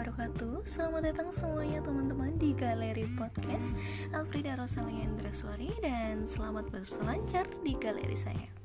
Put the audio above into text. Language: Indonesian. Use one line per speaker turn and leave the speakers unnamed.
wabarakatuh. Selamat datang semuanya teman-teman di Galeri Podcast. Alfrida Rosalia Indraswari Dan selamat berselancar di galeri saya.